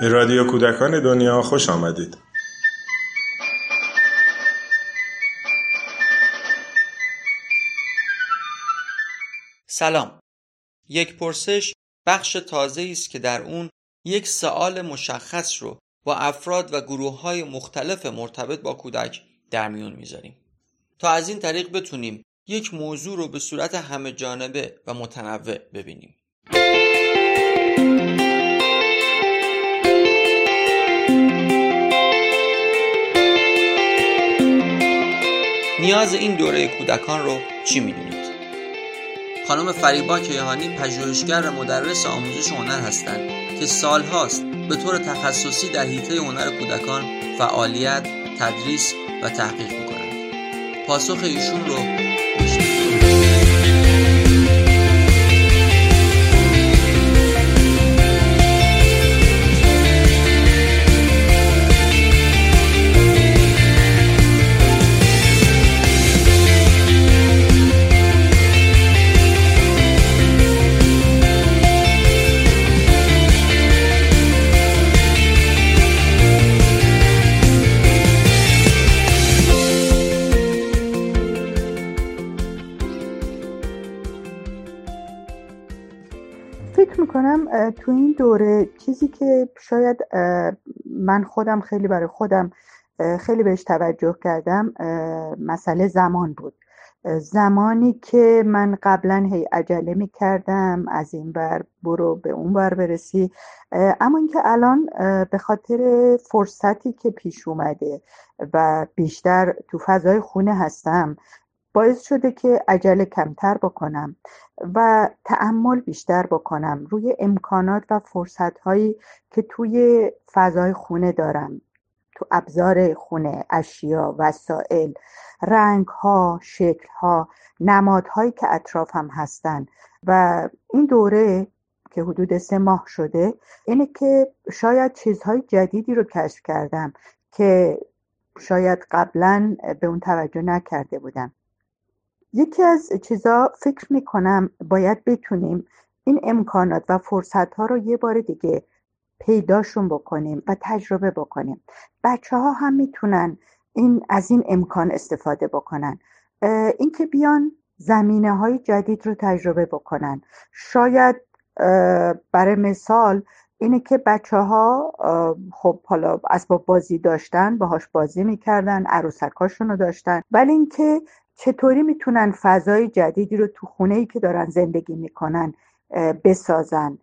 به رادیو کودکان دنیا خوش آمدید. سلام. یک پرسش بخش تازه است که در اون یک سوال مشخص رو با افراد و گروه های مختلف مرتبط با کودک در میون می‌ذاریم تا از این طریق بتونیم یک موضوع رو به صورت همه جانبه و متنوع ببینیم نیاز این دوره کودکان رو چی می‌دونید؟ خانم فریبا کیهانی پژوهشگر و مدرس آموزش هنر هستند که سالهاست به طور تخصصی در حیطه هنر کودکان فعالیت، تدریس و تحقیق می‌کنند. پاسخ ایشون رو تو این دوره چیزی که شاید من خودم خیلی برای خودم خیلی بهش توجه کردم مسئله زمان بود. زمانی که من قبلا هی عجله می کردم از این بر برو به اون بر برسی. اما اینکه الان به خاطر فرصتی که پیش اومده و بیشتر تو فضای خونه هستم باعث شده که عجله کمتر بکنم و تعمل بیشتر بکنم روی امکانات و فرصت هایی که توی فضای خونه دارم. تو ابزار خونه اشیا وسایل رنگ ها شکل ها نمادهایی که اطرافم هستن. و این دوره که حدود سه ماه شده اینه که شاید چیزهای جدیدی رو کشف کردم که شاید قبلا به اون توجه نکرده بودم. یکی از چیزا فکر می‌کنم باید بتونیم این امکانات و فرصت ها رو یه بار دیگه پیداشون بکنیم و تجربه بکنیم. بچه ها هم می‌تونن این از این امکان استفاده بکنن. اینکه بیان زمینه های جدید رو تجربه بکنن. شاید برای مثال اینه که بچه ها خب حالا اسباب بازی داشتن باهاش بازی می‌کردن عروسکاشون رو داشتن. ولی اینکه چطوری می‌تونن فضای جدیدی رو تو خونه ای که دارن زندگی می‌کنن بسازن؟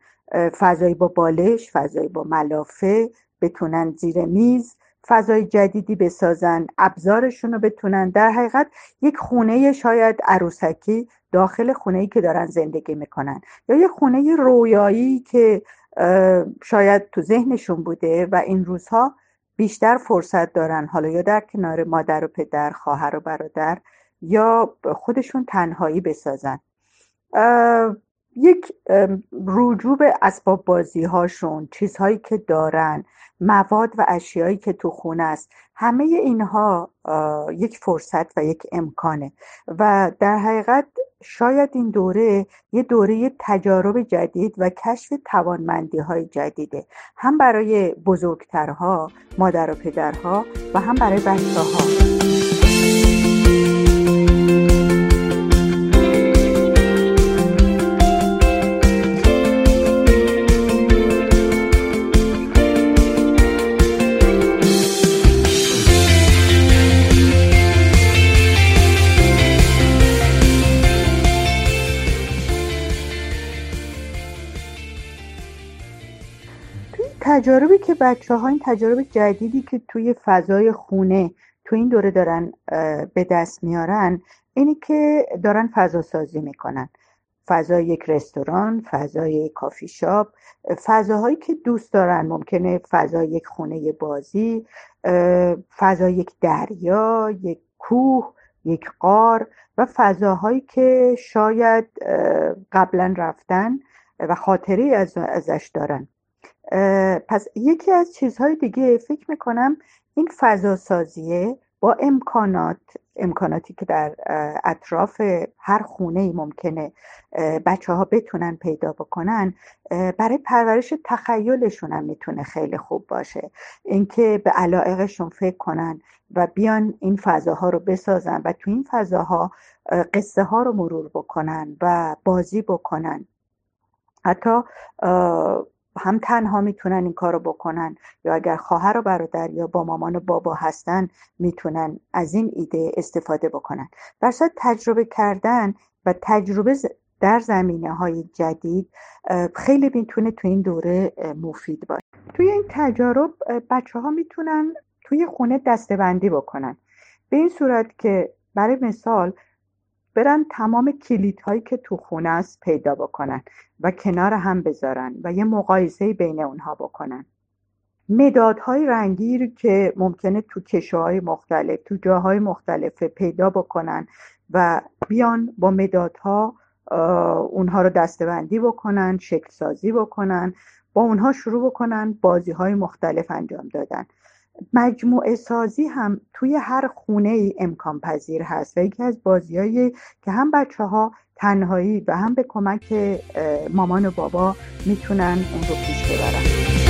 فضایی با بالش فضایی با ملافه بتونن زیر میز فضای جدیدی بسازن ابزارشون رو بتونن در حقیقت یک خونه شاید عروسکی داخل خونه ای که دارن زندگی می‌کنن یا یه خونه رویایی که شاید تو ذهنشون بوده و این روزها بیشتر فرصت دارن حالا یا در کنار مادر و پدر خواهر و برادر یا خودشون تنهایی بسازن. یک رجوع به اسباب بازی هاشون چیزهایی که دارن مواد و اشیایی که تو خونه است همه اینها یک فرصت و یک امکانه. و در حقیقت شاید این دوره یه دوره تجارب جدید و کشف توانمندی های جدیده. هم برای بزرگترها مادر و پدرها و هم برای بچه ها تجاربی که بچه ها این تجارب جدیدی که توی فضای خونه تو این دوره دارن به دست میارن اینی که دارن فضا سازی می‌کنن. فضای یک رستوران فضای کافی شاپ فضاهایی که دوست دارن. ممکنه فضای یک خونه بازی فضای یک دریا یک کوه یک قار و فضاهایی که شاید قبلا رفتن و خاطری از ازش دارن. پس یکی از چیزهای دیگه فکر می‌کنم این فضا سازیه با امکانات امکاناتی که در اطراف هر خونه ای ممکنه بچه ها بتونن پیدا بکنن برای پرورش تخیلشون هم می‌تونه خیلی خوب باشه. اینکه به علایقشون فکر کنن و بیان این فضاها رو بسازن و تو این فضاها قصه ها رو مرور بکنن و بازی بکنن. حتی هم تنها می‌تونن این کارو بکنن یا اگر خواهر و برادر یا با مامان و بابا هستن می‌تونن از این ایده استفاده بکنن. در تجربه کردن و تجربه در زمینه های جدید خیلی می‌تونه تو این دوره مفید باشه. توی این تجارب بچه ها می‌تونن توی خونه دستبندی بکنن. به این صورت که برای مثال برن تمام کلیت هایی که تو خونه است پیدا بکنن و کنار هم بذارن و یه مقایسه بین اونها بکنن. مدادهای رنگی که ممکنه تو کشه های مختلف تو جاهای مختلف پیدا بکنن و بیان با مدادها اونها رو دستبندی بکنن شکل سازی بکنن با اونها شروع بکنن بازی های مختلف انجام دادن. مجموعه سازی هم توی هر خونه ای امکان پذیر هست و یکی از بازیهایی که هم بچه ها تنهایی و هم به کمک مامان و بابا می‌تونن اون رو پیش ببرن.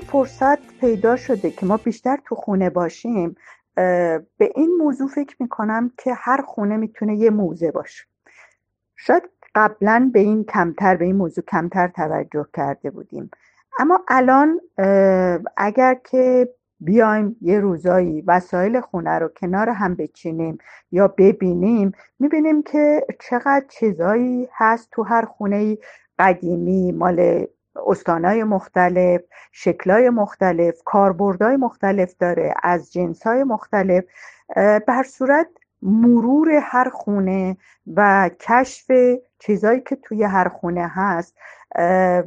این فرصت پیدا شده که ما بیشتر تو خونه باشیم به این موضوع فکر می‌کنم که هر خونه می‌تونه یه موزه باشه. شاید قبلا به این کمتر به این موضوع کمتر توجه کرده بودیم. اما الان اگر که بیایم یه روزایی وسایل خونه رو کنار هم بچینیم یا ببینیم می‌بینیم که چقدر چیزایی هست تو هر خونه قدیمی مال استانهای مختلف شکلهای مختلف کاربردهای مختلف داره از جنسهای مختلف بر صورت مرور هر خونه و کشف چیزهایی که توی هر خونه هست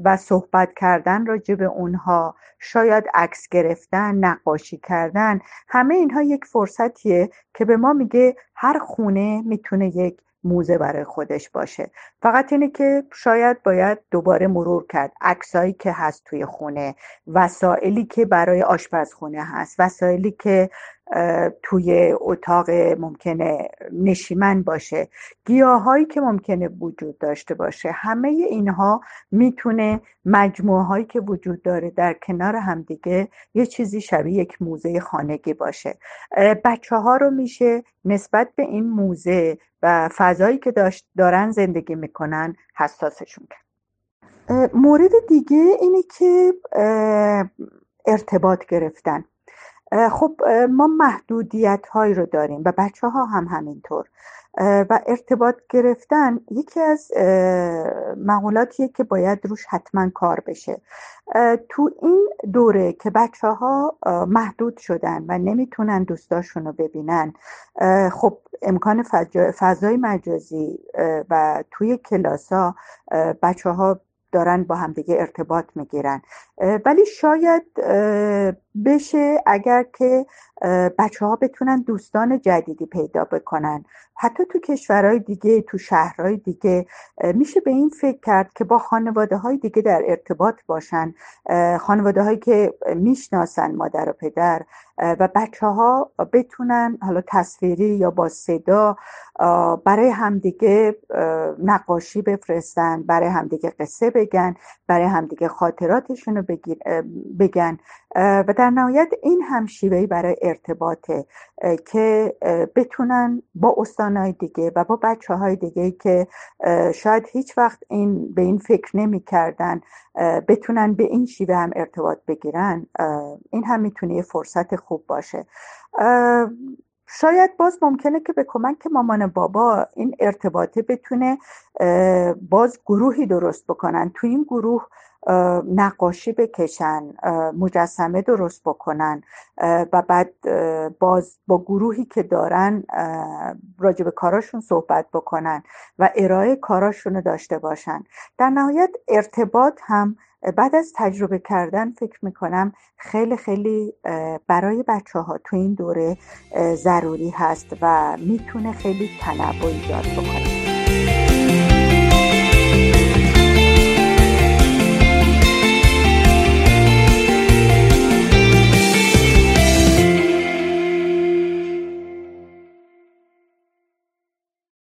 و صحبت کردن راجع به اونها شاید عکس گرفتن نقاشی کردن همه اینها یک فرصتیه که به ما میگه هر خونه می‌تونه یک موزه برای خودش باشه. فقط اینه که شاید باید دوباره مرور کرد. عکسایی که هست توی خونه وسایلی که برای آشپزخونه هست وسایلی که توی اتاق ممکنه نشیمن باشه. گیاهایی که ممکنه وجود داشته باشه. همه اینها می‌تونه مجموعه هایی که وجود داره در کنار همدیگه یه چیزی شبیه یک موزه خانگی باشه. بچه ها رو میشه نسبت به این موزه و فضایی که داشت دارن زندگی می‌کنن حساسشون کرد. مورد دیگه اینه که ارتباط گرفتن. خب ما محدودیت هایی رو داریم و بچه ها هم همینطور. و ارتباط گرفتن یکی از مقولاتیه که باید روش حتما کار بشه. تو این دوره که بچه ها محدود شدن و نمی‌تونن دوستاشون رو ببینن خب امکان فضای مجازی و توی کلاس ها بچه ها دارن با همدیگه ارتباط می‌گیرن. ولی شاید بشه اگر که بچه ها بتونن دوستان جدیدی پیدا بکنن. حتی تو کشورهای دیگه تو شهرهای دیگه میشه به این فکر کرد که با خانواده های دیگه در ارتباط باشن. خانواده هایی که می‌شناسن مادر و پدر و بچه ها بتونن حالا تصویری یا با صدا برای همدیگه نقاشی بفرستن برای همدیگه قصه بگن برای همدیگه خاطراتشون رو بگن. و در نهایت این هم شیوهی برای ارتباطه که بتونن با استانهای دیگه و با بچه های دیگه که شاید هیچ وقت این به این فکر نمی کردن بتونن به این شیوه هم ارتباط بگیرن. این هم می‌تونه یه فرصت خوب باشه. شاید باز ممکنه که به کمک مامان بابا این ارتباطه بتونه باز گروهی درست بکنن. تو این گروه نقاشی بکشن مجسمه درست بکنن و بعد باز با گروهی که دارن راجب کاراشون صحبت بکنن و ارائه کاراشون رو داشته باشن. در نهایت ارتباط هم بعد از تجربه کردن فکر می‌کنم خیلی خیلی برای بچه ها تو این دوره ضروری هست و می‌تونه خیلی تنوع ایجاد بکنه.